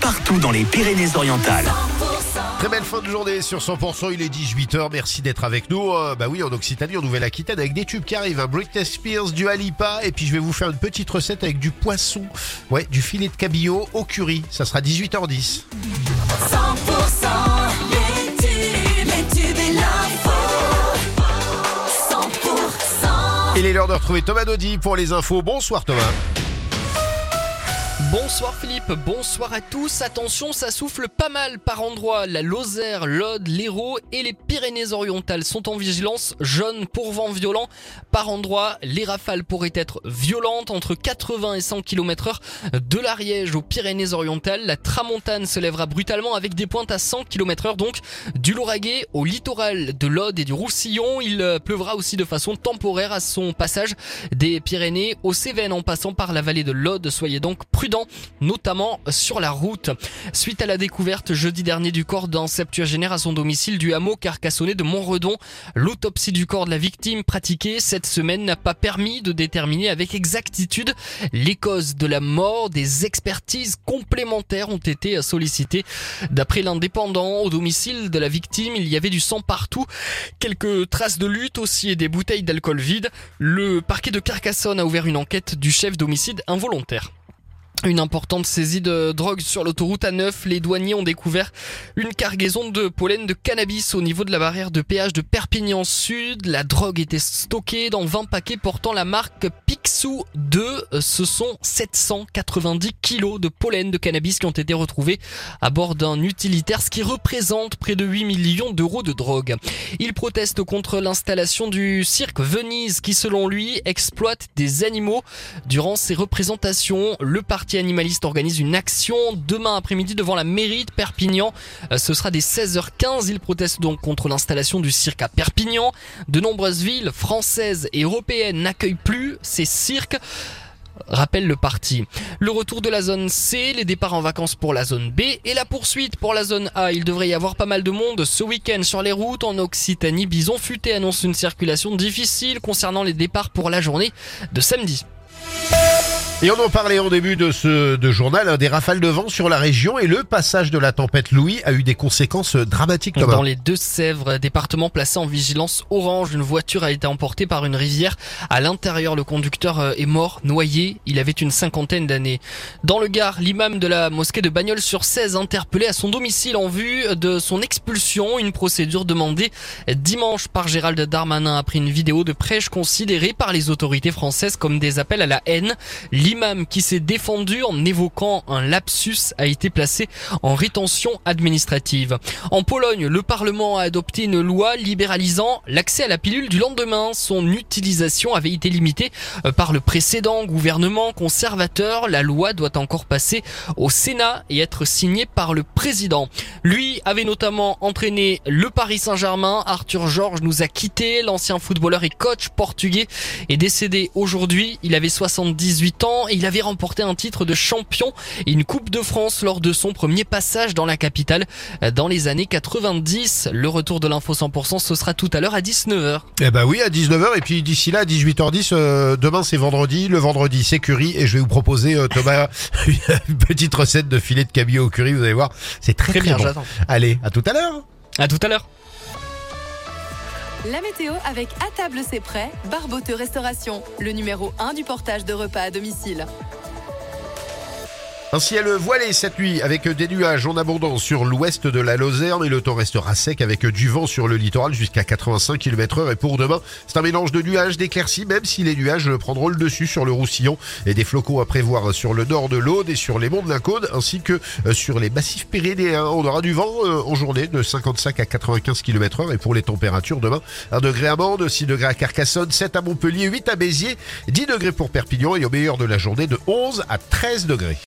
partout dans les Pyrénées-Orientales. Très belle fin de journée sur 100%, il est 18h, merci d'être avec nous. Euh, bah oui, en Occitanie, en Nouvelle-Aquitaine, avec des tubes qui arrivent, un Britney Spears, du Alipa, et puis je vais vous faire une petite recette avec du poisson, ouais, du filet de cabillaud au curry, ça sera 18h10. 100% les tubes, les tubes et l'info. 100% Il est l'heure de retrouver Thomas Dodi pour les infos. Bonsoir Thomas. Bonsoir Philippe, bonsoir à tous. Attention, ça souffle pas mal par endroits. La Lozère, l'Aude, l'Hérault et les Pyrénées-Orientales sont en vigilance jaune pour vent violent. Par endroits, les rafales pourraient être violentes entre 80 et 100 km heure de l'Ariège aux Pyrénées-Orientales. La tramontane se lèvera brutalement avec des pointes à 100 km heure donc du Lauragais au littoral de l'Aude et du Roussillon. Il euh, pleuvra aussi de façon temporaire à son passage des Pyrénées aux Cévennes en passant par la vallée de l'Aude. Soyez donc prudents notamment sur la route. Suite à la découverte jeudi dernier du corps d'un septuagénaire à son domicile du hameau carcassonné de Montredon, l'autopsie du corps de la victime pratiquée cette semaine n'a pas permis de déterminer avec exactitude les causes de la mort. Des expertises complémentaires ont été sollicitées. D'après l'indépendant, au domicile de la victime, il y avait du sang partout, quelques traces de lutte aussi et des bouteilles d'alcool vide. Le parquet de Carcassonne a ouvert une enquête du chef d'homicide involontaire. Une importante saisie de drogue sur l'autoroute A9. Les douaniers ont découvert une cargaison de pollen de cannabis au niveau de la barrière de péage de Perpignan Sud. La drogue était stockée dans 20 paquets portant la marque Picsou 2. Ce sont 790 kilos de pollen de cannabis qui ont été retrouvés à bord d'un utilitaire, ce qui représente près de 8 millions d'euros de drogue. Il proteste contre l'installation du cirque Venise qui, selon lui, exploite des animaux. Durant ses représentations, le parti animaliste organise une action demain après-midi devant la mairie de Perpignan. Euh, Ce sera dès 16h15. Il proteste donc contre l'installation du cirque à Perpignan. De nombreuses villes françaises et européennes n'accueillent plus ces cirques rappelle le parti. Le retour de la zone C, les départs en vacances pour la zone B et la poursuite pour la zone A. Il devrait y avoir pas mal de monde ce week-end sur les routes en Occitanie. Bison Futé annonce une circulation difficile concernant les départs pour la journée de samedi. Et on en parlait en début de ce de journal, hein, des rafales de vent sur la région et le passage de la tempête Louis a eu des conséquences dramatiques Thomas. Dans les Deux-Sèvres, département placé en vigilance orange, une voiture a été emportée par une rivière. À l'intérieur, le conducteur euh, est mort, noyé. Il avait une cinquantaine d'années. Dans le Gard, l'imam de la mosquée de Bagnols-sur-Cèze interpellé à son domicile en vue de son expulsion. Une procédure demandée dimanche par Gérald Darmanin après une vidéo de prêche considérée par les autorités françaises comme des appels à la haine. L'imam qui s'est défendu en évoquant un lapsus a été placé en rétention administrative. En Pologne, le Parlement a adopté une loi libéralisant l'accès à la pilule du lendemain. Son utilisation avait été limitée euh, par le précédent gouvernement conservateur. La loi doit encore passer au Sénat et être signée par le président. Lui avait notamment entraîné le Paris Saint-Germain. Arthur Georges nous a quitté. L'ancien footballeur et coach portugais est décédé aujourd'hui. Il avait 78 ans et il avait remporté un titre de champion et une Coupe de France lors de son premier passage dans la capitale euh, dans les années 90. Le retour de l'info 100%, ce sera tout à l'heure à 19h. Eh ben oui, à 19h et puis d'ici là, à 18h10, euh, demain c'est vendredi, le vendredi c'est curry et je vais vous proposer euh, Thomas une petite recette de filet de cabillaud au curry, vous allez voir, c'est très très, Très bien, bon. Allez, à tout à l'heure. À tout à l'heure. La météo avec À table c'est prêt, Barboteux Restauration, le numéro 1 du portage de repas à domicile. Un ciel voilé cette nuit avec des nuages en abondance sur l'ouest de la Lozère, mais le temps restera sec avec du vent sur le littoral jusqu'à 85 km heure. Et pour demain, c'est un mélange de nuages, d'éclaircies, même si les nuages prendront le dessus sur le Roussillon et des flocons à prévoir sur le nord de l'Aude et sur les monts de la ainsi que euh, sur les massifs pyrénéens. On aura du vent euh, en journée de 55 à 95 km heure. Et pour les températures demain, 1 degré à Mende, 6 degrés à Carcassonne, 7 à Montpellier, 8 à Béziers, 10 degrés pour Perpignan et au meilleur de la journée de 11 à 13 degrés.